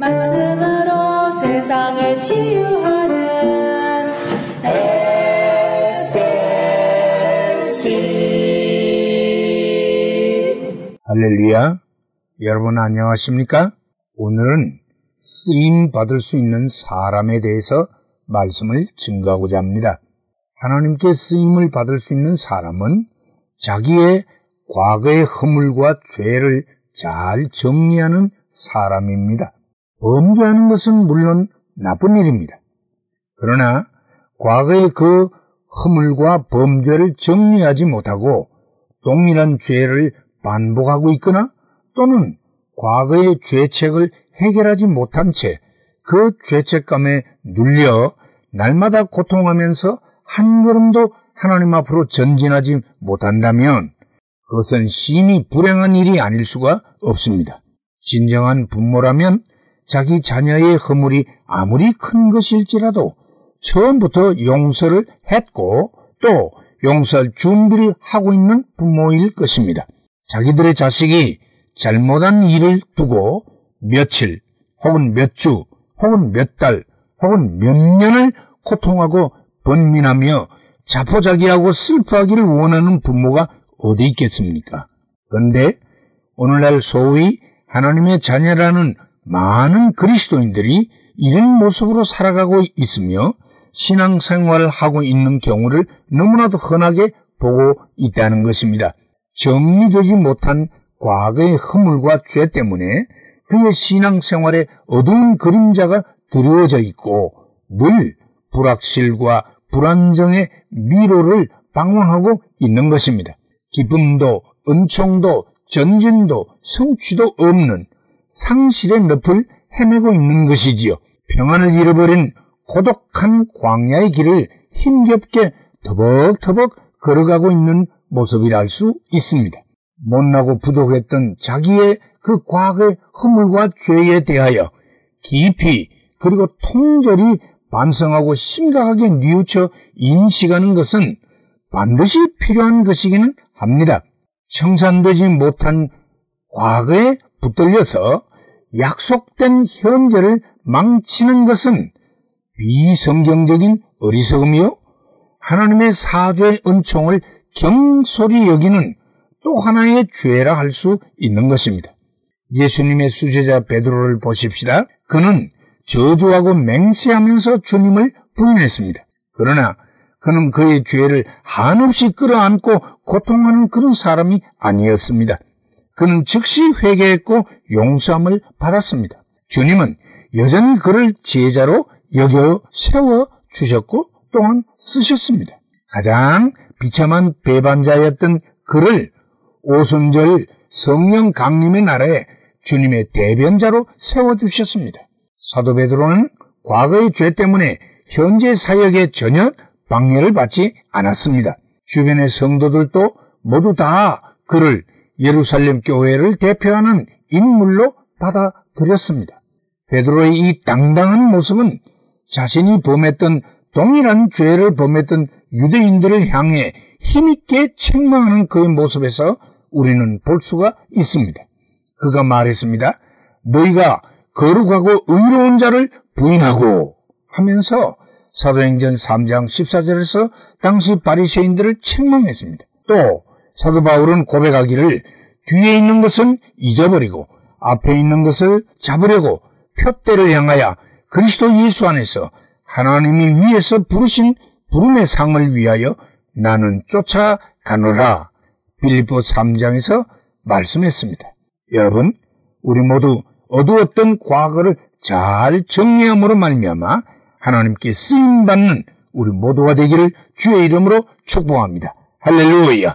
말씀으로 세상을 치유하는 SLC 할렐루야. 여러분 안녕하십니까? 오늘은 쓰임 받을 수 있는 사람에 대해서 말씀을 증거하고자 합니다. 하나님께 쓰임을 받을 수 있는 사람은 자기의 과거의 허물과 죄를 잘 정리하는 사람입니다. 범죄하는 것은 물론 나쁜 일입니다. 그러나 과거의 그 허물과 범죄를 정리하지 못하고 동일한 죄를 반복하고 있거나 또는 과거의 죄책을 해결하지 못한 채 그 죄책감에 눌려 날마다 고통하면서 한 걸음도 하나님 앞으로 전진하지 못한다면 그것은 심히 불행한 일이 아닐 수가 없습니다. 진정한 부모라면 자기 자녀의 허물이 아무리 큰 것일지라도 처음부터 용서를 했고 또 용서할 준비를 하고 있는 부모일 것입니다. 자기들의 자식이 잘못한 일을 두고 며칠 혹은 몇 주 혹은 몇 달 혹은 몇 년을 고통하고 번민하며 자포자기하고 슬퍼하기를 원하는 부모가 어디 있겠습니까? 그런데 오늘날 소위 하나님의 자녀라는 많은 그리스도인들이 이런 모습으로 살아가고 있으며 신앙생활을 하고 있는 경우를 너무나도 흔하게 보고 있다는 것입니다. 정리되지 못한 과거의 허물과 죄 때문에 그의 신앙생활에 어두운 그림자가 드러져 있고 늘 불확실과 불안정의 미로를 방황하고 있는 것입니다. 기쁨도 은총도 전진도 성취도 없는 상실의 늪을 헤매고 있는 것이지요. 평안을 잃어버린 고독한 광야의 길을 힘겹게 터벅터벅 걸어가고 있는 모습이라 할 수 있습니다. 못나고 부족했던 자기의 그 과거의 허물과 죄에 대하여 깊이 그리고 통절히 반성하고 심각하게 뉘우쳐 인식하는 것은 반드시 필요한 것이기는 합니다. 청산되지 못한 과거에 붙들려서 약속된 현재를 망치는 것은 비성경적인 어리석음이요. 하나님의 사죄의 은총을 경솔히 여기는 또 하나의 죄라 할 수 있는 것입니다. 예수님의 수제자 베드로를 보십시다. 그는 저주하고 맹세하면서 주님을 부인했습니다. 그러나 그는 그의 죄를 한없이 끌어안고 고통하는 그런 사람이 아니었습니다. 그는 즉시 회개했고 용서함을 받았습니다. 주님은 여전히 그를 제자로 여겨 세워 주셨고 또한 쓰셨습니다. 가장 비참한 배반자였던 그를 오순절 성령 강림의 날에 주님의 대변자로 세워 주셨습니다. 사도 베드로는 과거의 죄 때문에 현재 사역에 전혀 방해를 받지 않았습니다. 주변의 성도들도 모두 다 그를 예루살렘 교회를 대표하는 인물로 받아들였습니다. 베드로의 이 당당한 모습은 자신이 범했던 동일한 죄를 범했던 유대인들을 향해 힘있게 책망하는 그의 모습에서 우리는 볼 수가 있습니다. 그가 말했습니다. 너희가 거룩하고 의로운 자를 부인하고 하면서 사도행전 3장 14절에서 당시 바리새인들을 책망했습니다. 또 사도 바울은 고백하기를 뒤에 있는 것은 잊어버리고 앞에 있는 것을 잡으려고 표대를 향하여 그리스도 예수 안에서 하나님이 위에서 부르신 부름의 상을 위하여 나는 쫓아가노라. 빌리포 3장에서 말씀했습니다. 여러분, 우리 모두 어두웠던 과거를 잘 정리함으로 말미암아 하나님께 쓰임 받는 우리 모두가 되기를 주의 이름으로 축복합니다. 할렐루야.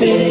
sin.